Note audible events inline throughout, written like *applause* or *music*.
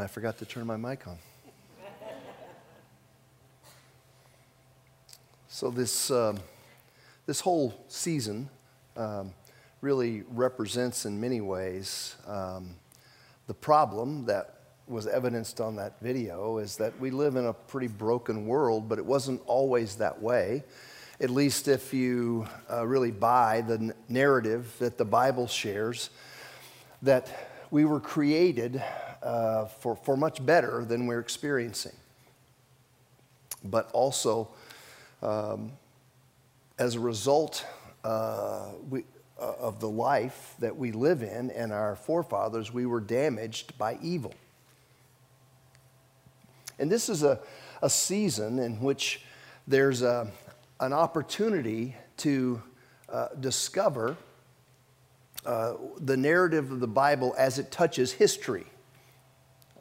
And I forgot to turn my mic on. So, this, um, this whole season um, really represents, in many ways, um, the problem that was evidenced on that video is that we live in a pretty broken world, but it wasn't always that way. At least if you uh, really buy the narrative that the Bible shares, that we were created uh, for, for much better than we're experiencing. But also, um, as a result uh, we, uh, of the life that we live in and our forefathers, we were damaged by evil. And this is a, a season in which there's a, an opportunity to uh, discover uh, the narrative of the Bible as it touches history.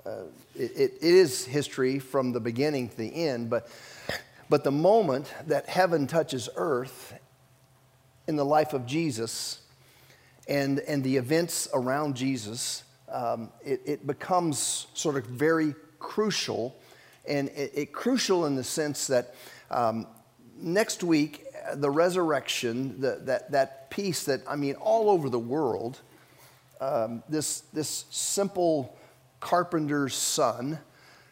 Uh, it, it is history from the beginning to the end, but, but the moment that heaven touches earth in the life of Jesus and, and the events around Jesus, um, it, it becomes sort of very crucial. And it, it crucial in the sense that um, next week, the resurrection, the, that, that piece that, I mean, all over the world, um, this, this simple carpenter's son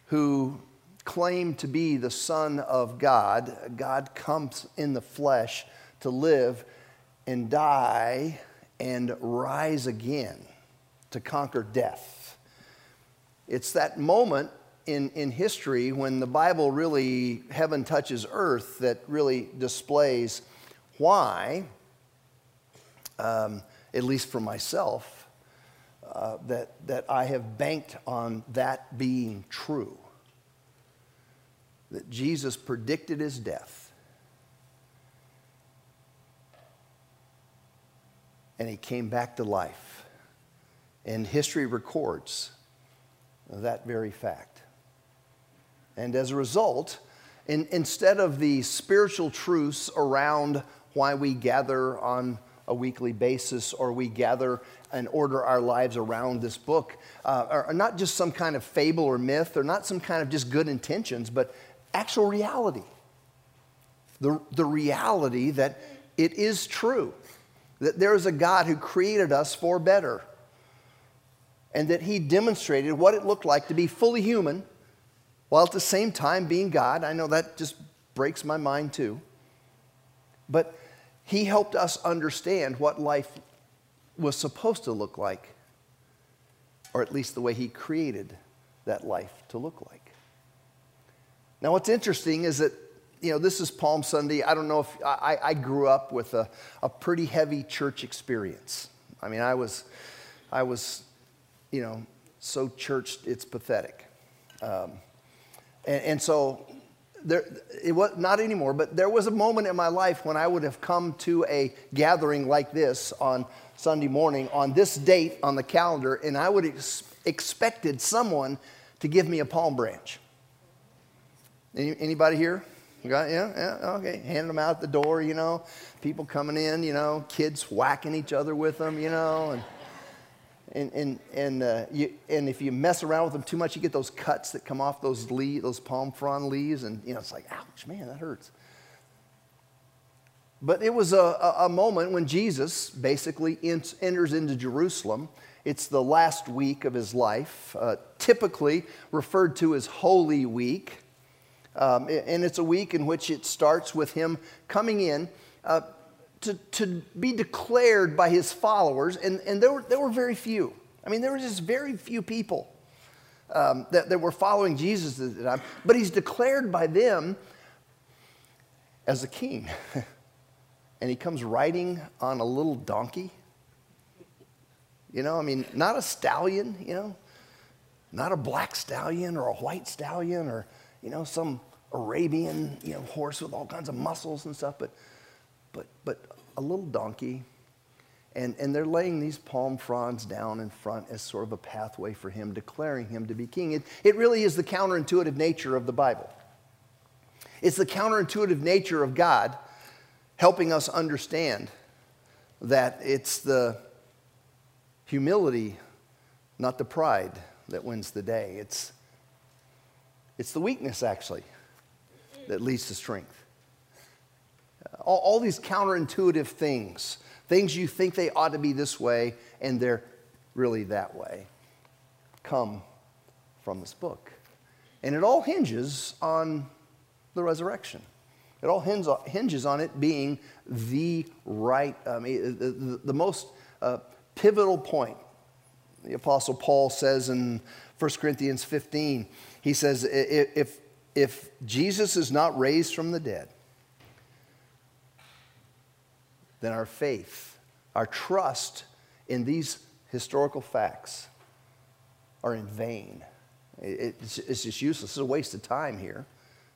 who claimed to be the Son of God, God comes in the flesh to live and die and rise again to conquer death. It's that moment in, in history when the Bible really, heaven touches earth, that really displays why, um, at least for myself, uh, that, that I have banked on that being true. That Jesus predicted his death. And he came back to life. And history records that very fact. And as a result, in, instead of the spiritual truths around why we gather on a weekly basis or we gather and order our lives around this book, uh, are, are not just some kind of fable or myth or not some kind of just good intentions, but actual reality. The, the reality that it is true, that there is a God who created us for better, and that He demonstrated what it looked like to be fully human while at the same time being God. I know that just breaks my mind too. But He helped us understand what life was supposed to look like, or at least the way He created that life to look like. Now, what's interesting is that, you know, this is Palm Sunday. I don't know if I, I grew up with a, a pretty heavy church experience. I mean, I was, I was, you know, so churched, it's pathetic. Um, and, and so there, it was not anymore, but there was a moment in my life when I would have come to a gathering like this on Sunday morning on this date on the calendar, and I would have ex- expected someone to give me a palm branch. Any, anybody here? Got yeah, yeah, okay. Handing them out the door, you know. People coming in, you know. Kids whacking each other with them, you know, and and, and, and, uh, you, and if you mess around with them too much, you get those cuts that come off those leaves, those palm frond leaves, and you know, it's like, ouch, man, that hurts. But it was a, a moment when Jesus basically enters into Jerusalem. It's the last week of his life, uh, typically referred to as Holy Week. Um, and it's a week in which it starts with him coming in. Uh, to, to be declared by his followers, and, and there, were, there were very few. I mean, there were just very few people um, that, that were following Jesus at the time, but he's declared by them as a king. *laughs* and he comes riding on a little donkey. You know, I mean, not a stallion, you know, not a black stallion or a white stallion or, you know, some Arabian, you know, horse with all kinds of muscles and stuff, but but, but a little donkey. And, and they're laying these palm fronds down in front as sort of a pathway for him, declaring him to be king. It, it really is the counterintuitive nature of the Bible. It's the counterintuitive nature of God helping us understand that it's the humility, not the pride, that wins the day. It's, it's the weakness, actually, that leads to strength. All, all these counterintuitive things, things you think they ought to be this way, and they're really that way, come from this book. And it all hinges on the resurrection. It all hinges on it being the right, I mean, the, the, the most uh, pivotal point. The Apostle Paul says in 1 Corinthians 15, he says, if, if Jesus is not raised from the dead, then our faith, our trust in these historical facts are in vain. It's, it's just useless. It's a waste of time here.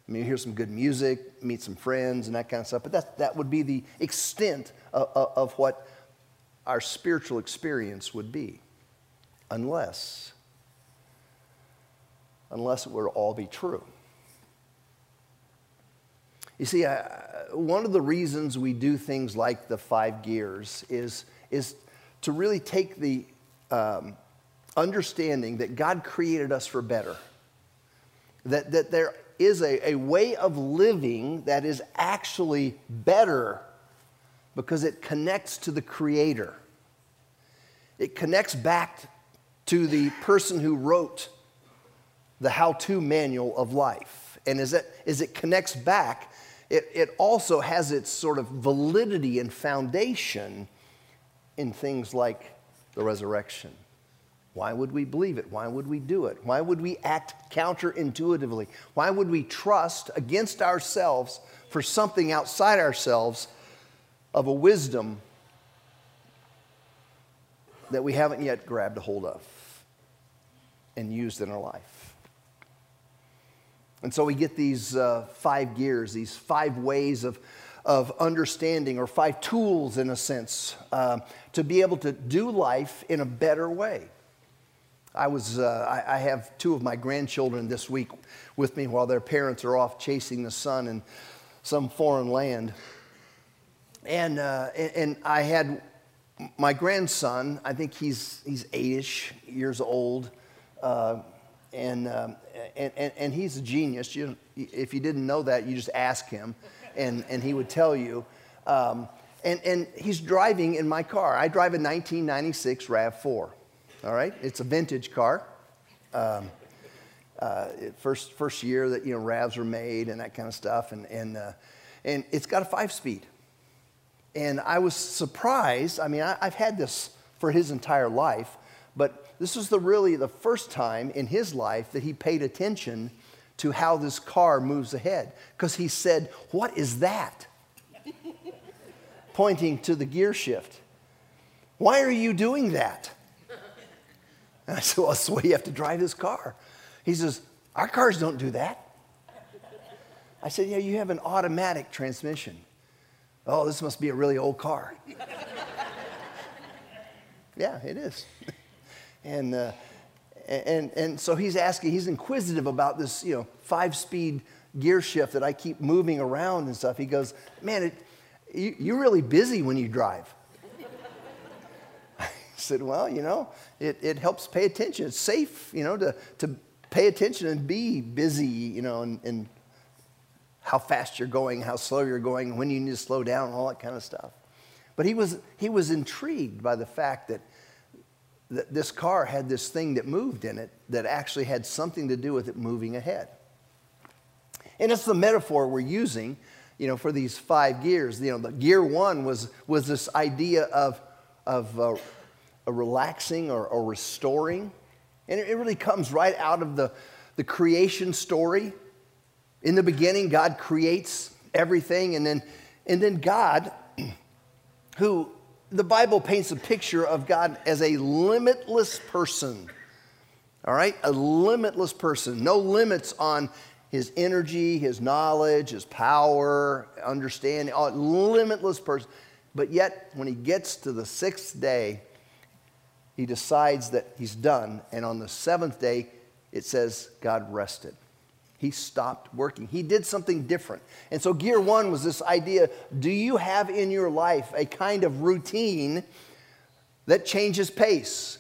I mean, you hear some good music, meet some friends, and that kind of stuff. But that, that would be the extent of, of, of what our spiritual experience would be, unless, unless it were to all be true. You see, uh, one of the reasons we do things like the five gears is, is to really take the um, understanding that God created us for better. That, that there is a, a way of living that is actually better because it connects to the Creator. It connects back to the person who wrote the how to manual of life. And as it, as it connects back, it, it also has its sort of validity and foundation in things like the resurrection. Why would we believe it? Why would we do it? Why would we act counterintuitively? Why would we trust against ourselves for something outside ourselves of a wisdom that we haven't yet grabbed a hold of and used in our life? And so we get these uh, five gears, these five ways of, of understanding, or five tools in a sense, uh, to be able to do life in a better way. I, was, uh, I, I, have two of my grandchildren this week with me while their parents are off chasing the sun in some foreign land. And, uh, and, and, I had my grandson, I think he's, he's eight-ish years old, uh, and, um, and, and, and, he's a genius. You, if you didn't know that, you just ask him, and, and he would tell you. Um, and, and he's driving in my car. I drive a 1996 RAV4 all right? It's a vintage car. Um, uh, first, first year that, you know, RAVs were made and that kind of stuff. And, and, uh, and it's got a five speed. And I was surprised. I mean, I, I've had this for his entire life, but this was the really the first time in his life that he paid attention to how this car moves ahead. Because he said, What is that? Pointing to the gear shift. Why are you doing that? And I said, Well, that's the way you have to drive this car. He says, Our cars don't do that. I said, Yeah, you have an automatic transmission. Oh, this must be a really old car. *laughs* yeah, it is. *laughs* and, uh, and, and so he's asking, he's inquisitive about this, you know, five speed gear shift that I keep moving around and stuff. He goes, Man, it, you, you're really busy when you drive *laughs* I said, Well, you know, it, it helps pay attention. It's safe, you know, to, to pay attention and be busy, you know, and, and how fast you're going, how slow you're going, when you need to slow down, all that kind of stuff. But he was, he was intrigued by the fact that, that this car had this thing that moved in it that actually had something to do with it moving ahead. And it's the metaphor we're using, you know, for these five gears. You know, the gear one was, was this idea of, of uh, relaxing or, or restoring. And it, it really comes right out of the, the creation story. In the beginning, God creates everything, and then, and then God, *clears throat* who the Bible paints a picture of God as a limitless person. All right? A limitless person. No limits on his energy, his knowledge, his power, understanding, a limitless person. But yet, when he gets to the sixth day, he decides that he's done. And on the seventh day, it says God rested. He stopped working. He did something different. And so, gear one was this idea do you have in your life a kind of routine that changes pace?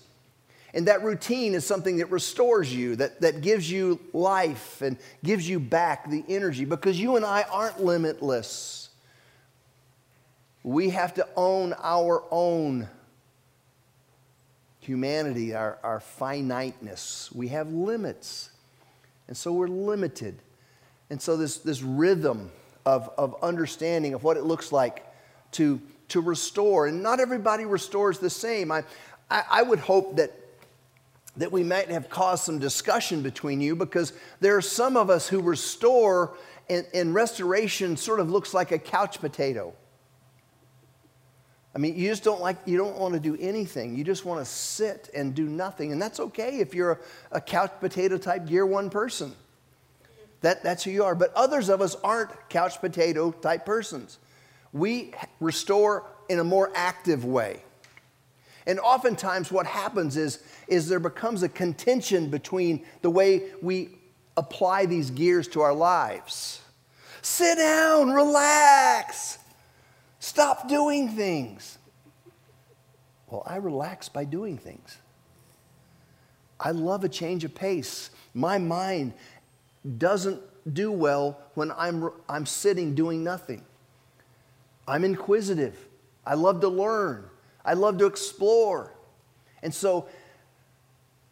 And that routine is something that restores you, that, that gives you life and gives you back the energy because you and I aren't limitless. We have to own our own humanity, our, our finiteness. We have limits. And so we're limited. And so this, this rhythm of, of understanding of what it looks like to, to restore, and not everybody restores the same. I, I, I would hope that that we might have caused some discussion between you because there are some of us who restore and, and, restoration sort of looks like a couch potato. I mean, you just don't like, you don't want to do anything. You just want to sit and do nothing. And that's okay if you're a, a couch potato type gear one person. That, that's who you are. But others of us aren't couch potato type persons. We restore in a more active way. And oftentimes, what happens is, is there becomes a contention between the way we apply these gears to our lives. Sit down, relax, stop doing things. Well, I relax by doing things. I love a change of pace. My mind doesn't do well when I'm, I'm sitting doing nothing. I'm inquisitive. I love to learn. I love to explore. And so,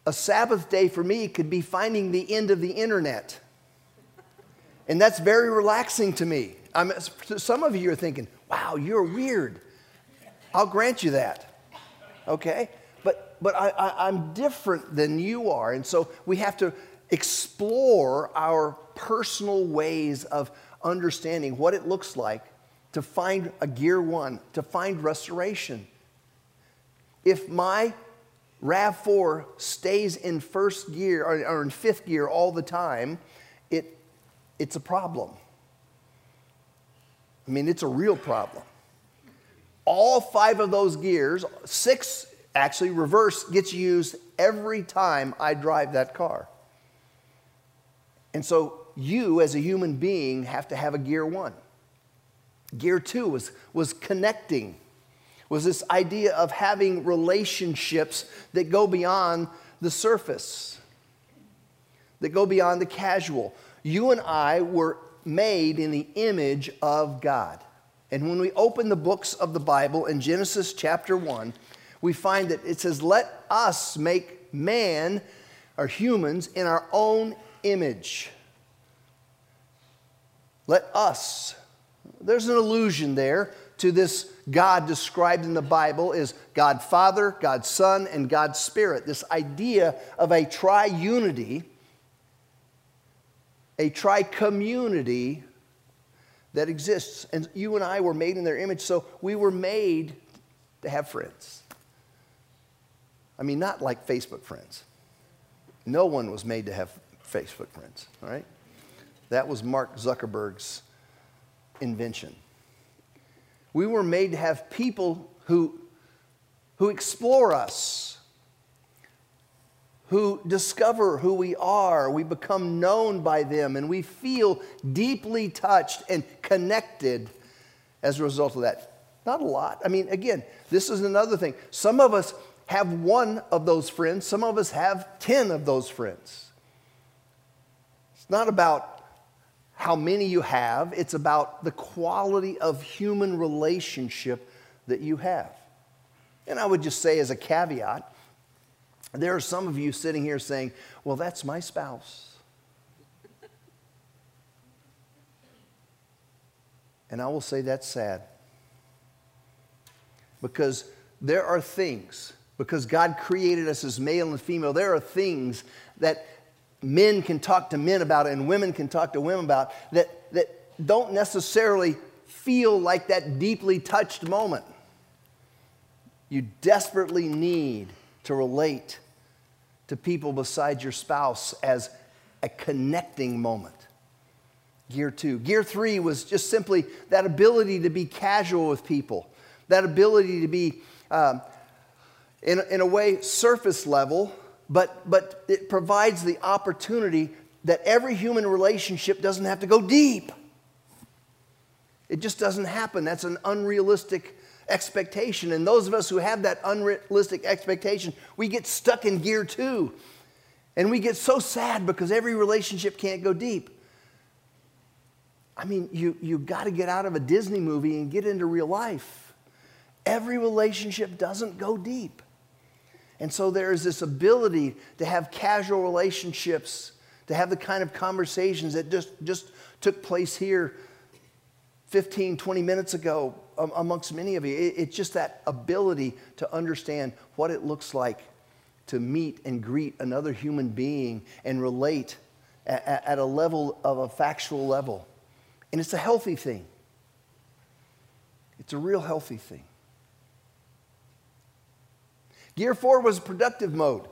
a Sabbath day for me could be finding the end of the internet. And that's very relaxing to me. I'm, some of you are thinking, wow, you're weird. I'll grant you that. Okay? But, but I, I, I'm different than you are. And so we have to explore our personal ways of understanding what it looks like to find a gear one, to find restoration. If my RAV4 stays in first gear or, or in fifth gear all the time, it, it's a problem. I mean, it's a real problem. All five of those gears, six actually, reverse gets used every time I drive that car. And so you, as a human being, have to have a gear one. Gear two was, was connecting, was this idea of having relationships that go beyond the surface, that go beyond the casual. You and I were made in the image of God. And when we open the books of the Bible in Genesis chapter 1, we find that it says, Let us make man, or humans, in our own image. Let us. There's an allusion there to this God described in the Bible as God Father, God Son, and God Spirit. This idea of a triunity, a tri community that exists. And you and I were made in their image, so we were made to have friends. I mean, not like Facebook friends. No one was made to have Facebook friends, all right? That was Mark Zuckerberg's invention. We were made to have people who, who explore us, who discover who we are. We become known by them, and we feel deeply touched and connected as a result of that. Not a lot. I mean, again, this is another thing. Some of us have one of those friends, some of us have 10 of those friends It's not about how many you have, it's about the quality of human relationship that you have. And I would just say, as a caveat, there are some of you sitting here saying, Well, that's my spouse. And I will say that's sad. Because there are things, because God created us as male and female, there are things that men can talk to men about and women can talk to women about that, that don't necessarily feel like that deeply touched moment. You desperately need to relate to people besides your spouse as a connecting moment. Gear two. Gear three was just simply that ability to be casual with people, that ability to be, um, in, in a way, surface level but, but it provides the opportunity that every human relationship doesn't have to go deep. It just doesn't happen. That's an unrealistic expectation. And those of us who have that unrealistic expectation, we get stuck in gear two. And we get so sad because every relationship can't go deep. I mean, you, you got to get out of a Disney movie and get into real life. Every relationship doesn't go deep. And so there is this ability to have casual relationships, to have the kind of conversations that just, just took place here 15, 20 minutes ago amongst many of you. It's just that ability to understand what it looks like to meet and greet another human being and relate at a level of a factual level. And it's a healthy thing. It's a real healthy thing. Gear four was productive mode.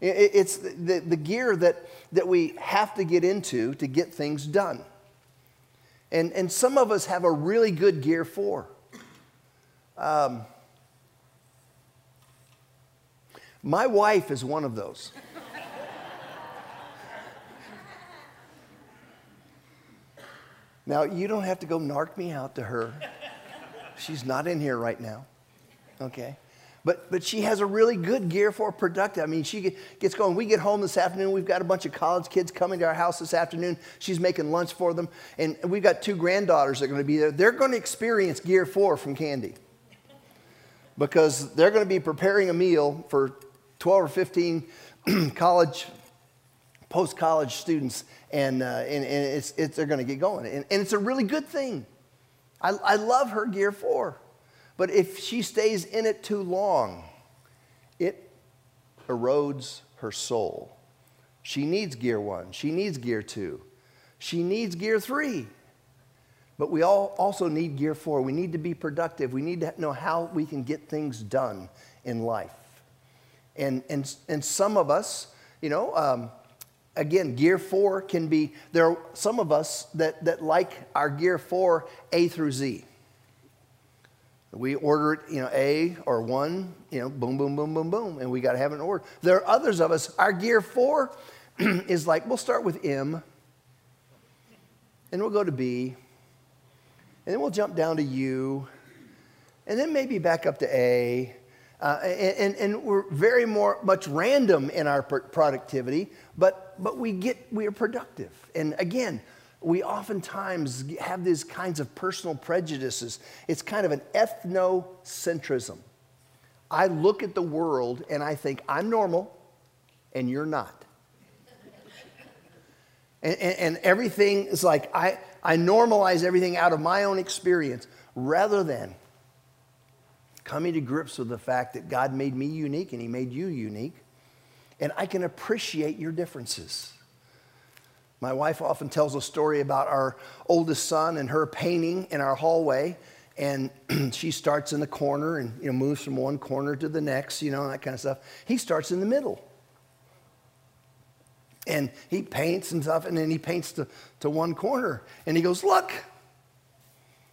It's the, the gear that, that we have to get into to get things done. And, and some of us have a really good gear four. Um, my wife is one of those. now, you don't have to go narc me out to her. She's not in here right now. Okay? But, but she has a really good gear four productive. I mean, she gets going. We get home this afternoon. We've got a bunch of college kids coming to our house this afternoon. She's making lunch for them. And we've got two granddaughters that are going to be there. They're going to experience gear four from Candy because they're going to be preparing a meal for 12 or 15 *clears throat* college, post college students. And, uh, and, and it's, it's, they're going to get going. And, and it's a really good thing. I, I love her gear four. But if she stays in it too long, it erodes her soul. She needs gear one, she needs gear two, she needs gear three. But we all also need gear four. We need to be productive. We need to know how we can get things done in life. And, and, and some of us, you know, um, again, gear four can be, there are some of us that, that like our gear four A through Z. We order it, you know, A or one, you know, boom, boom, boom, boom, boom, and we got to have an order. There are others of us, our gear four *clears throat* is like, we'll start with M, and we'll go to B, and then we'll jump down to U, and then maybe back up to A. Uh, and, and, we're very more much random in our productivity, but, but we get we are productive. And again, we oftentimes have these kinds of personal prejudices. It's kind of an ethnocentrism. I look at the world and I think, I'm normal and you're not. and, and, and, everything is like, I, I normalize everything out of my own experience rather than coming to grips with the fact that God made me unique and He made you unique. And I can appreciate your differences. My wife often tells a story about our oldest son and her painting in our hallway. And *clears throat* she starts in the corner and you know, moves from one corner to the next, you know, that kind of stuff. He starts in the middle. And he paints and stuff, and then he paints to, to one corner. And he goes, Look.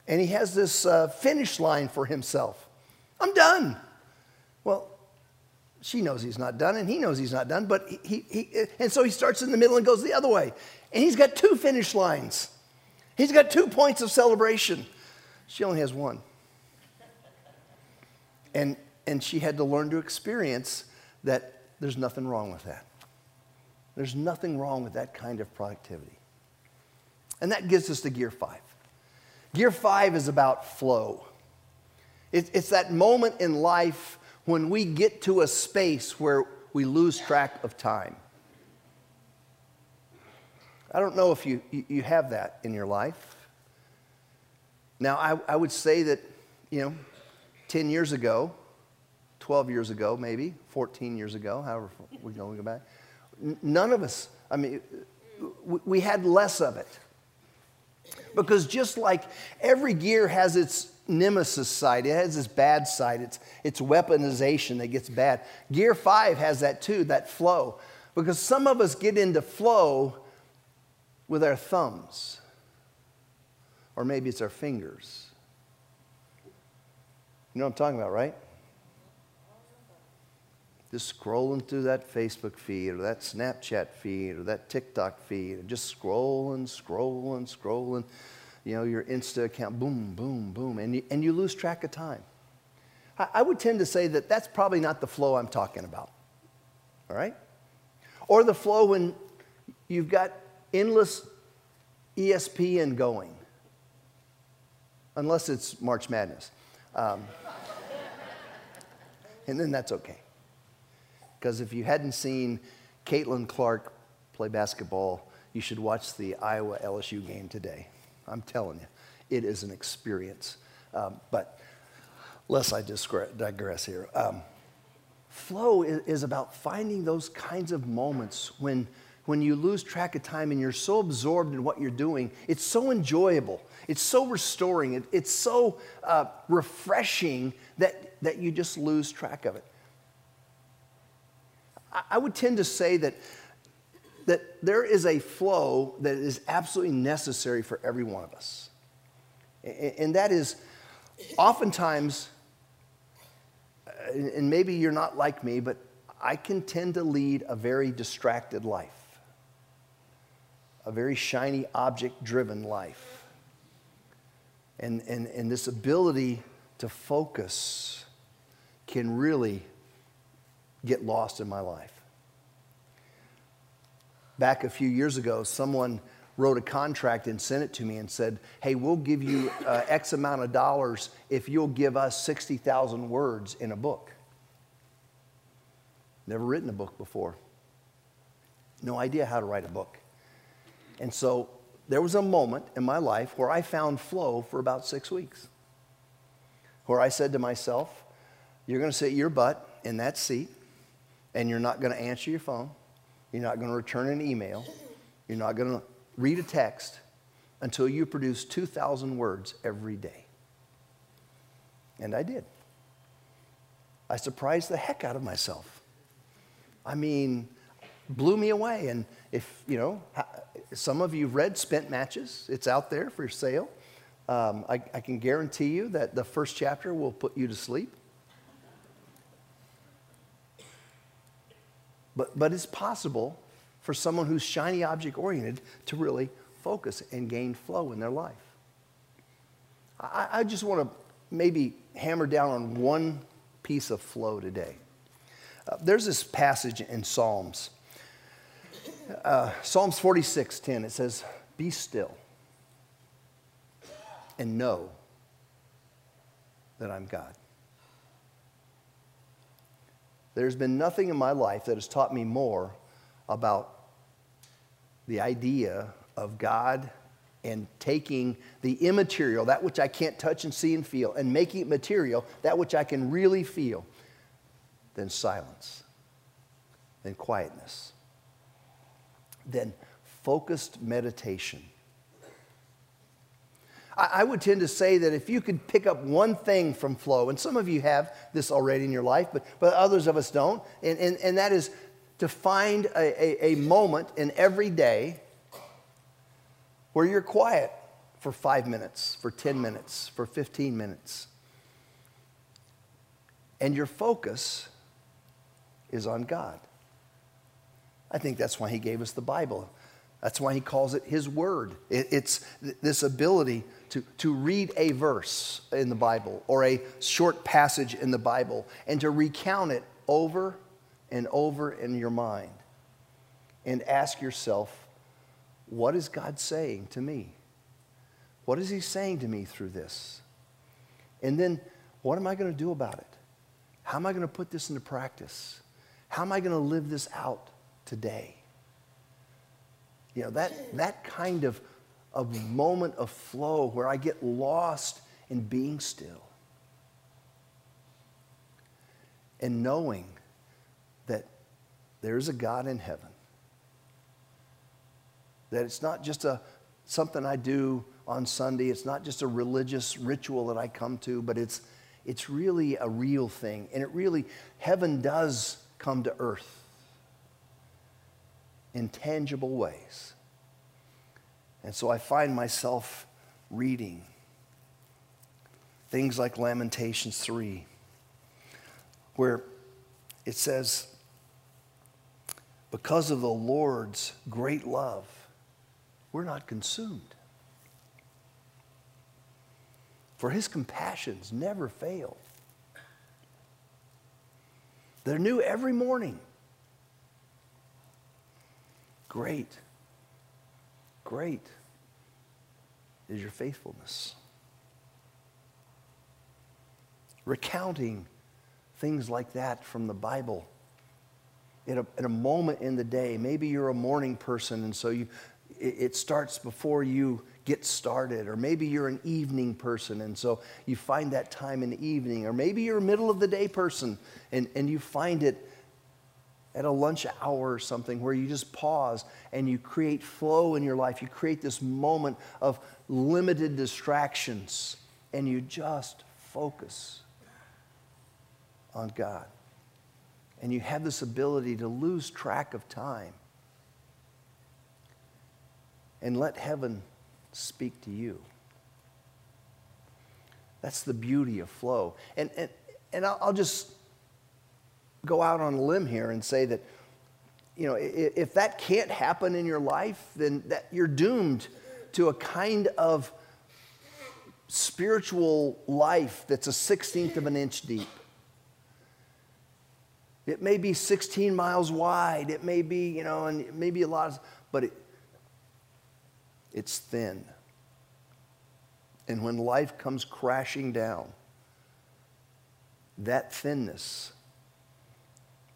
And he has this uh, finish line for himself I'm done. Well, she knows he's not done, and he knows he's not done, but he, he, and so he starts in the middle and goes the other way. And he's got two finish lines. He's got two points of celebration. She only has one. And, and she had to learn to experience that there's nothing wrong with that. There's nothing wrong with that kind of productivity. And that gets us to gear five. Gear five is about flow. it's that moment in life when we get to a space where we lose track of time. I don't know if you, you have that in your life. Now, I, I would say that, you know, 10 years ago, 12 years ago, maybe, 14 years ago, however going to go back, none of us, I mean, we had less of it. Because just like every gear has its nemesis side. It has this bad side. It's, it's weaponization that gets bad. Gear five has that too, that flow. Because some of us get into flow with our thumbs, or maybe it's our fingers. You know what I'm talking about, right? Just scrolling through that Facebook feed or that Snapchat feed or that TikTok feed, and just scrolling, scrolling, scrolling you know, your Insta account, boom, boom, boom, and you, and you lose track of time. I, I would tend to say that that's probably not the flow I'm talking about. All right? Or the flow when you've got endless ESPN going, unless it's March Madness. Um, and then that's okay. Because if you hadn't seen Caitlin Clark play basketball, you should watch the Iowa LSU game today. I'm telling you, it is an experience. Um, but lest I digress here. Um, flow is, is about finding those kinds of moments when, when you lose track of time and you're so absorbed in what you're doing. It's so enjoyable, it's so restoring, it, it's so uh, refreshing that, that you just lose track of it. I, I would tend to say that that there is a flow that is absolutely necessary for every one of us. And that is oftentimes, and maybe you're not like me, but I can tend to lead a very distracted life, a very shiny object driven life. And, and, and this ability to focus can really get lost in my life back a few years ago, someone wrote a contract and sent it to me and said, Hey, we'll give you uh, X amount of dollars if you'll give us 60,000 words in a book. Never written a book before. No idea how to write a book. And so there was a moment in my life where I found flow for about six weeks, where I said to myself, You're going to sit your butt in that seat, and you're not going to answer your phone you're not going to return an email. You're not going to read a text until you produce 2,000 words every day. And I did. I surprised the heck out of myself. I mean, blew me away. And if, you know, some of you read Spent Matches, it's out there for sale. Um, I, I can guarantee you that the first chapter will put you to sleep. But, but it's possible for someone who's shiny object oriented to really focus and gain flow in their life. I, I just want to maybe hammer down on one piece of flow today. Uh, there's this passage in Psalms. Uh, Psalms 46:10 it says, "Be still and know that I'm God." There's been nothing in my life that has taught me more about the idea of God and taking the immaterial, that which I can't touch and see and feel, and making it material, that which I can really feel, than silence, than quietness, than focused meditation I, would tend to say that if you could pick up one thing from flow, and some of you have this already in your life, but, but others of us don't, and, and, and that is to find a, a, a moment in every day where you're quiet for five minutes, for 10 minutes, for 15 minutes. And your focus is on God. I think that's why He gave us the Bible. That's why He calls it His Word. It, it's this ability to, to read a verse in the Bible or a short passage in the Bible and to recount it over and over in your mind and ask yourself, what is God saying to me? What is He saying to me through this? And then, what am I going to do about it? How am I going to put this into practice? How am I going to live this out today? You know, that, that kind of a moment of flow where I get lost in being still and knowing that there's a God in heaven. That it's not just a something I do on Sunday, it's not just a religious ritual that I come to, but it's it's really a real thing. And it really heaven does come to earth in tangible ways. And so I find myself reading things like Lamentations 3, where it says, Because of the Lord's great love, we're not consumed. For his compassions never fail. They're new every morning. Great, great is your faithfulness. Recounting things like that from the Bible at a, at a moment in the day. Maybe you're a morning person, and so you, it, it starts before you get started. Or maybe you're an evening person, and so you find that time in the evening. Or maybe you're a middle of the day person, and, and you find it at a lunch hour or something where you just pause and you create flow in your life. You create this moment of limited distractions, and you just focus on God and you have this ability to lose track of time and let heaven speak to you. That's the beauty of flow. And, and, and I'll, just go out on a limb here and say that, you know, if, that can't happen in your life, then that you're doomed to a kind of spiritual life that's a sixteenth of an inch deep. It may be 16 miles wide. It may be, you know, and maybe a lot, of, but it, it's thin. And when life comes crashing down, that thinness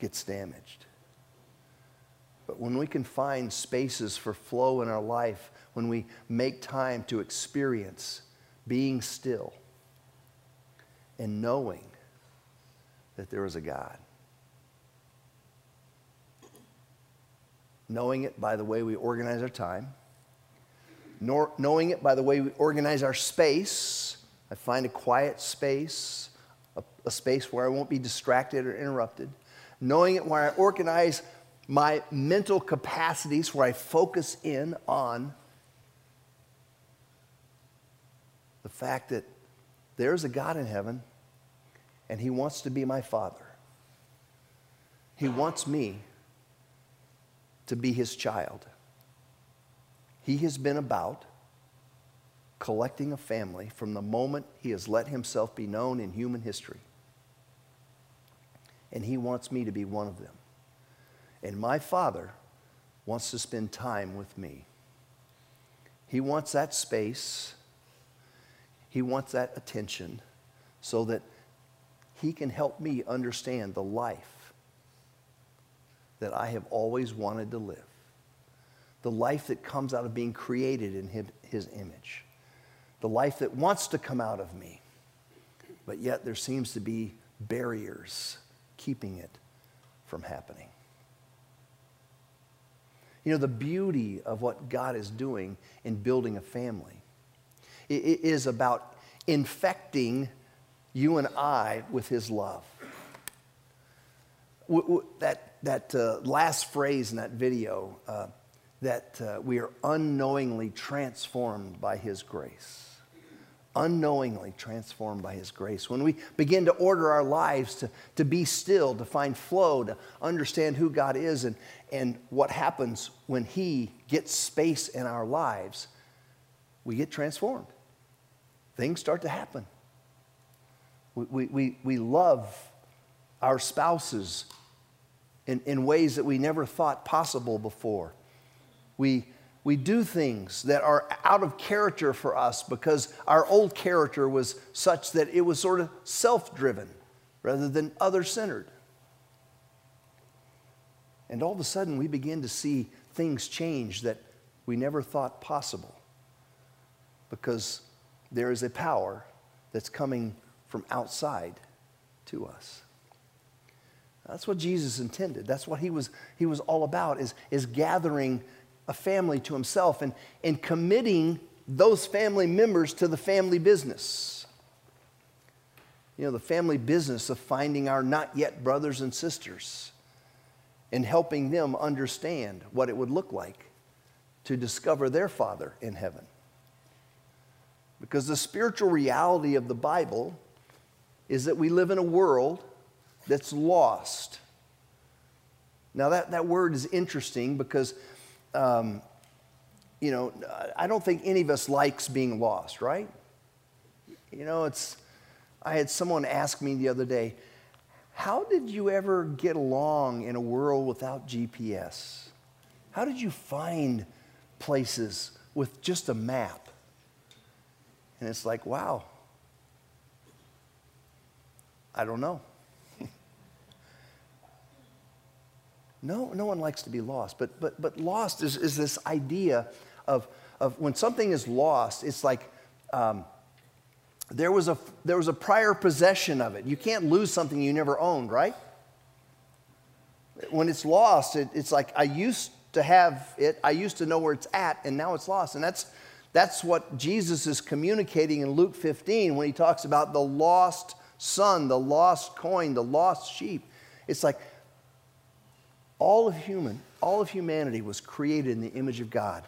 gets damaged. But when we can find spaces for flow in our life, when we make time to experience being still and knowing that there is a God knowing it by the way we organize our time, nor, knowing it by the way we organize our space. I find a quiet space, a, a space where I won't be distracted or interrupted. Knowing it where I organize my mental capacities, where I focus in on the fact that there's a God in heaven and He wants to be my Father. He wants me to be his child. He has been about collecting a family from the moment he has let himself be known in human history. And he wants me to be one of them. And my father wants to spend time with me. He wants that space, he wants that attention so that he can help me understand the life that I have always wanted to live. The life that comes out of being created in his image. The life that wants to come out of me, but yet there seems to be barriers keeping it from happening. You know, the beauty of what God is doing in building a family it is about infecting you and I with his love. That that uh, last phrase in that video uh, that uh, we are unknowingly transformed by His grace. Unknowingly transformed by His grace. When we begin to order our lives to, to be still, to find flow, to understand who God is and, and what happens when He gets space in our lives, we get transformed. Things start to happen. We, we, we love our spouses in, in ways that we never thought possible before. We, we do things that are out of character for us because our old character was such that it was sort of self driven rather than other centered. And all of a sudden, we begin to see things change that we never thought possible because there is a power that's coming from outside to us. That's what Jesus intended. That's what he was, he was all about, is, is gathering a family to himself and, and committing those family members to the family business. You know, the family business of finding our not yet brothers and sisters and helping them understand what it would look like to discover their Father in heaven. Because the spiritual reality of the Bible is that we live in a world that's lost. Now, that, that word is interesting because, um, you know, I don't think any of us likes being lost, right? You know, it's, I had someone ask me the other day, how did you ever get along in a world without GPS? How did you find places with just a map? And it's like, wow, I don't know. No, no one likes to be lost, but, but, but lost is, is this idea of, of when something is lost, it's like um, there, was a, there was a prior possession of it. You can't lose something you never owned, right? When it's lost, it, it's like I used to have it, I used to know where it's at, and now it's lost. And that's, that's what Jesus is communicating in Luke 15 when he talks about the lost son, the lost coin, the lost sheep. It's like all of human, all of humanity was created in the image of God.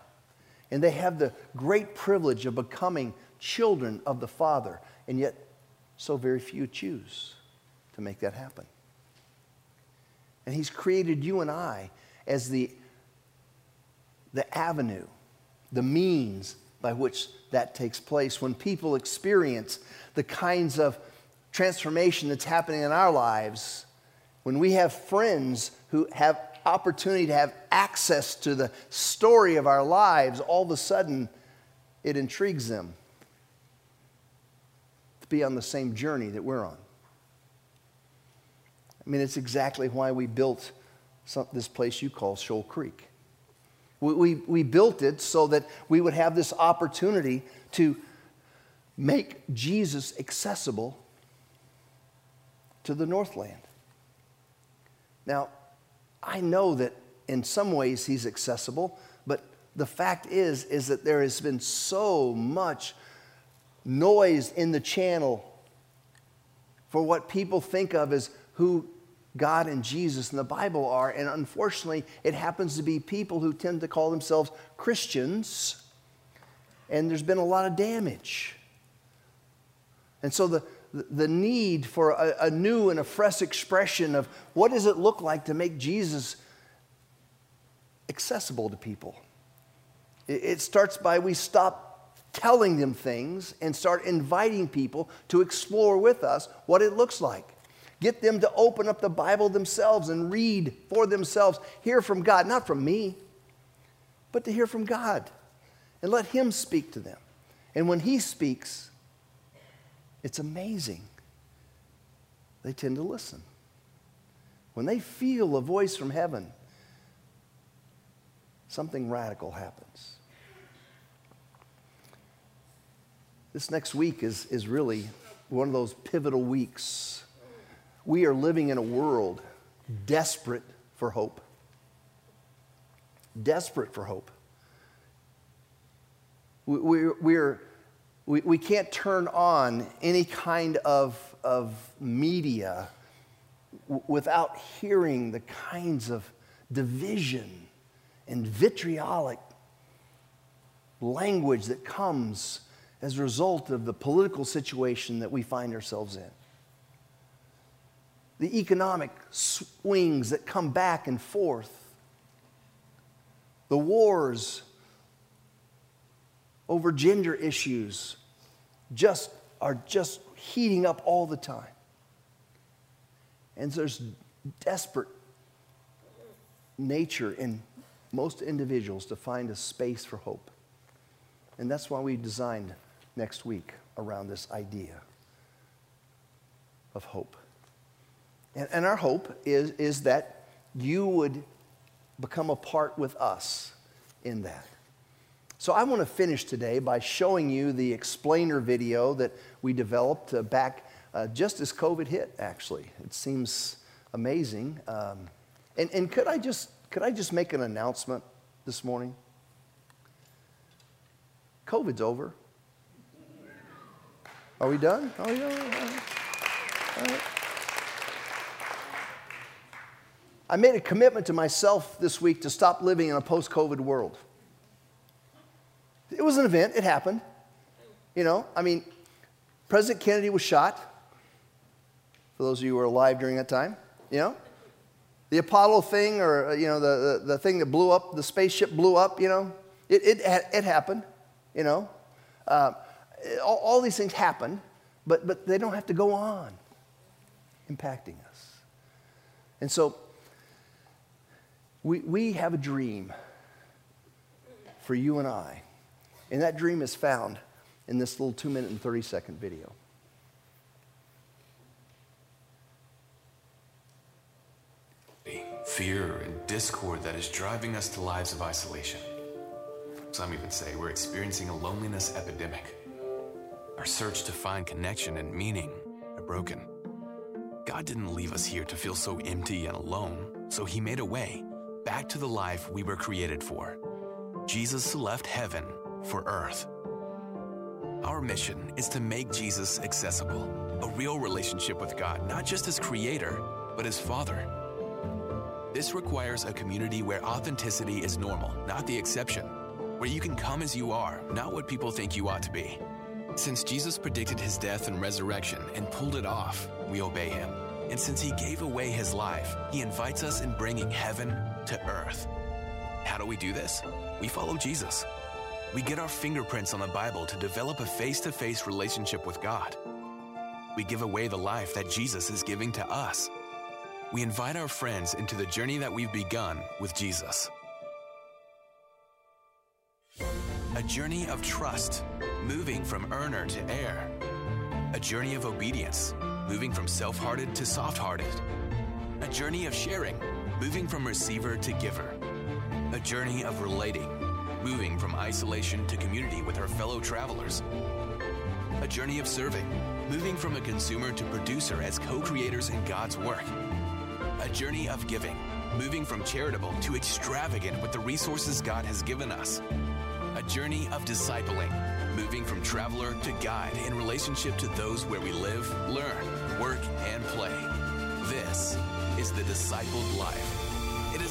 And they have the great privilege of becoming children of the Father. And yet, so very few choose to make that happen. And He's created you and I as the, the avenue, the means by which that takes place. When people experience the kinds of transformation that's happening in our lives, when we have friends who have opportunity to have access to the story of our lives, all of a sudden it intrigues them to be on the same journey that we're on. I mean, it's exactly why we built some, this place you call Shoal Creek. We, we, we built it so that we would have this opportunity to make Jesus accessible to the Northland. Now, I know that in some ways he's accessible, but the fact is is that there has been so much noise in the channel for what people think of as who God and Jesus and the Bible are. And unfortunately, it happens to be people who tend to call themselves Christians, and there's been a lot of damage. And so the, the need for a, a, new and a fresh expression of what does it look like to make Jesus accessible to people. It, it starts by we stop telling them things and start inviting people to explore with us what it looks like. Get them to open up the Bible themselves and read for themselves, hear from God, not from me, but to hear from God and let Him speak to them. And when He speaks, it's amazing. They tend to listen. When they feel a voice from heaven, something radical happens. This next week is, is really one of those pivotal weeks. We are living in a world desperate for hope. Desperate for hope. We, we, we're we, we can't turn on any kind of, of media w- without hearing the kinds of division and vitriolic language that comes as a result of the political situation that we find ourselves in. The economic swings that come back and forth, the wars over gender issues just are just heating up all the time. And there's desperate nature in most individuals to find a space for hope. And that's why we designed next week around this idea of hope. And, and our hope is, is that you would become a part with us in that. So I want to finish today by showing you the explainer video that we developed uh, back uh, just as COVID hit, actually. It seems amazing. Um, and, and could, I just, could I just make an announcement this morning? COVID's over. Are we done? We done? All right. I made a commitment to myself this week to stop living in a post COVID world. It was an event, it happened. You know, I mean, President Kennedy was shot, for those of you who were alive during that time, you know. The Apollo thing, or, uh, you know, the, the, the thing that blew up, the spaceship blew up, you know, it, it, it happened, you know. Uh, all, all, these things happen, but, but they don't have to go on impacting us. And so we, we have a dream for you and I. And that dream is found in this little two minute and 30 second video. Fear and discord that is driving us to lives of isolation. Some even say we're experiencing a loneliness epidemic. Our search to find connection and meaning are broken. God didn't leave us here to feel so empty and alone, so He made a way back to the life we were created for. Jesus left heaven for earth. Our mission is to make Jesus accessible, a real relationship with God, not just as creator, but as father. This requires a community where authenticity is normal, not the exception, where you can come as you are, not what people think you ought to be. Since Jesus predicted his death and resurrection and pulled it off, we obey him. And since he gave away his life, he invites us in bringing heaven to earth. How do we do this? We follow Jesus. We get our fingerprints on the Bible to develop a face to face relationship with God. We give away the life that Jesus is giving to us. We invite our friends into the journey that we've begun with Jesus. A journey of trust, moving from earner to heir. A journey of obedience, moving from self hearted to soft hearted. A journey of sharing, moving from receiver to giver. A journey of relating, moving from isolation to community with her fellow travelers. A journey of serving, moving from a consumer to producer as co creators in God's work. A journey of giving, moving from charitable to extravagant with the resources God has given us. A journey of discipling, moving from traveler to guide in relationship to those where we live, learn, work, and play. This is the discipled life.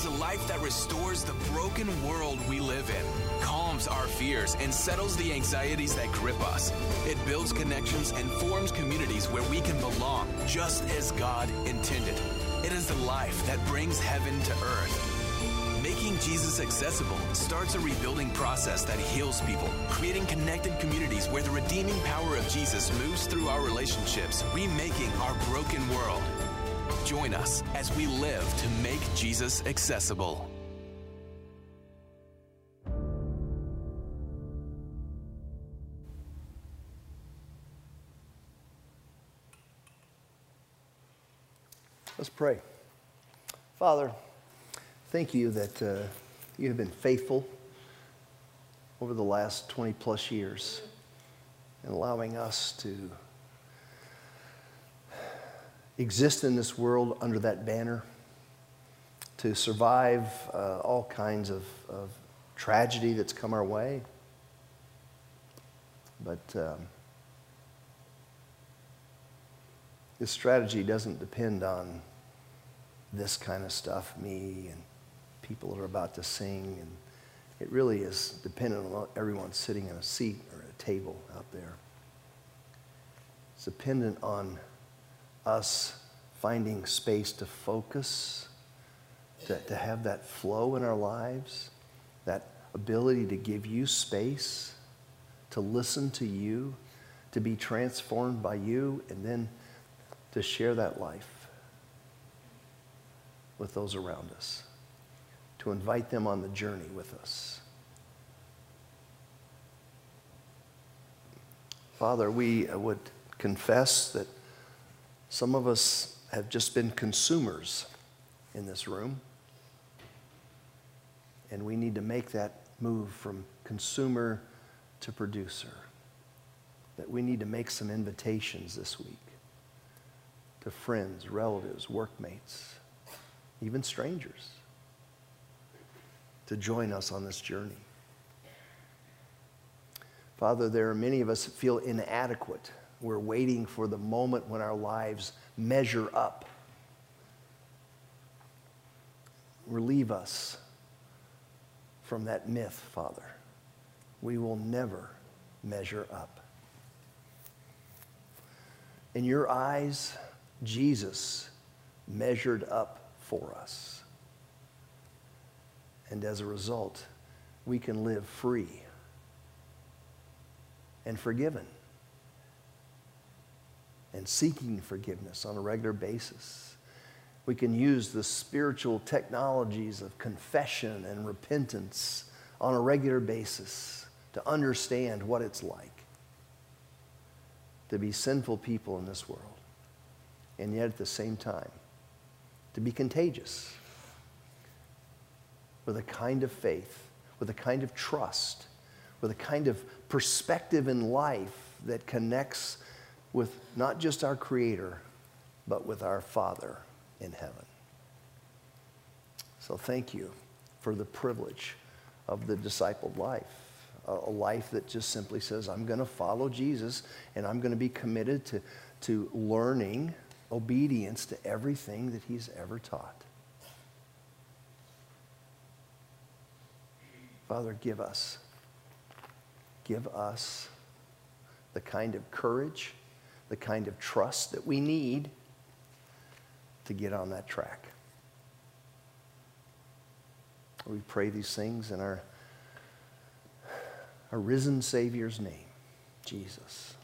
Is a life that restores the broken world we live in, calms our fears, and settles the anxieties that grip us. It builds connections and forms communities where we can belong, just as God intended. It is the life that brings heaven to earth. Making Jesus accessible starts a rebuilding process that heals people, creating connected communities where the redeeming power of Jesus moves through our relationships, remaking our broken world. Join us as we live to make Jesus accessible. Let's pray. Father, thank you that uh, you have been faithful over the last 20 plus years in allowing us to exist in this world under that banner, to survive uh, all kinds of, of, tragedy that's come our way. But um, this strategy doesn't depend on this kind of stuff, me and people that are about to sing. And it really is dependent on everyone sitting in a seat or a table out there. It's dependent on us finding space to focus, to, to have that flow in our lives, that ability to give you space, to listen to you, to be transformed by you, and then to share that life with those around us, to invite them on the journey with us. Father, we would confess that some of us have just been consumers in this room. And we need to make that move from consumer to producer. That we need to make some invitations this week to friends, relatives, workmates, even strangers to join us on this journey. Father, there are many of us that feel inadequate we're waiting for the moment when our lives measure up. Relieve us from that myth, Father. We will never measure up. In your eyes, Jesus measured up for us. And as a result, we can live free and forgiven and seeking forgiveness on a regular basis. We can use the spiritual technologies of confession and repentance on a regular basis to understand what it's like to be sinful people in this world, and yet at the same time, to be contagious with a kind of faith, with a kind of trust, with a kind of perspective in life that connects with not just our Creator, but with our Father in heaven. So thank you for the privilege of the discipled life, a life that just simply says, I'm going to follow Jesus and I'm going to be committed to, to learning obedience to everything that he's ever taught. Father, give us, give us the kind of courage, the kind of trust that we need to get on that track. We pray these things in our, our risen Savior's name, Jesus.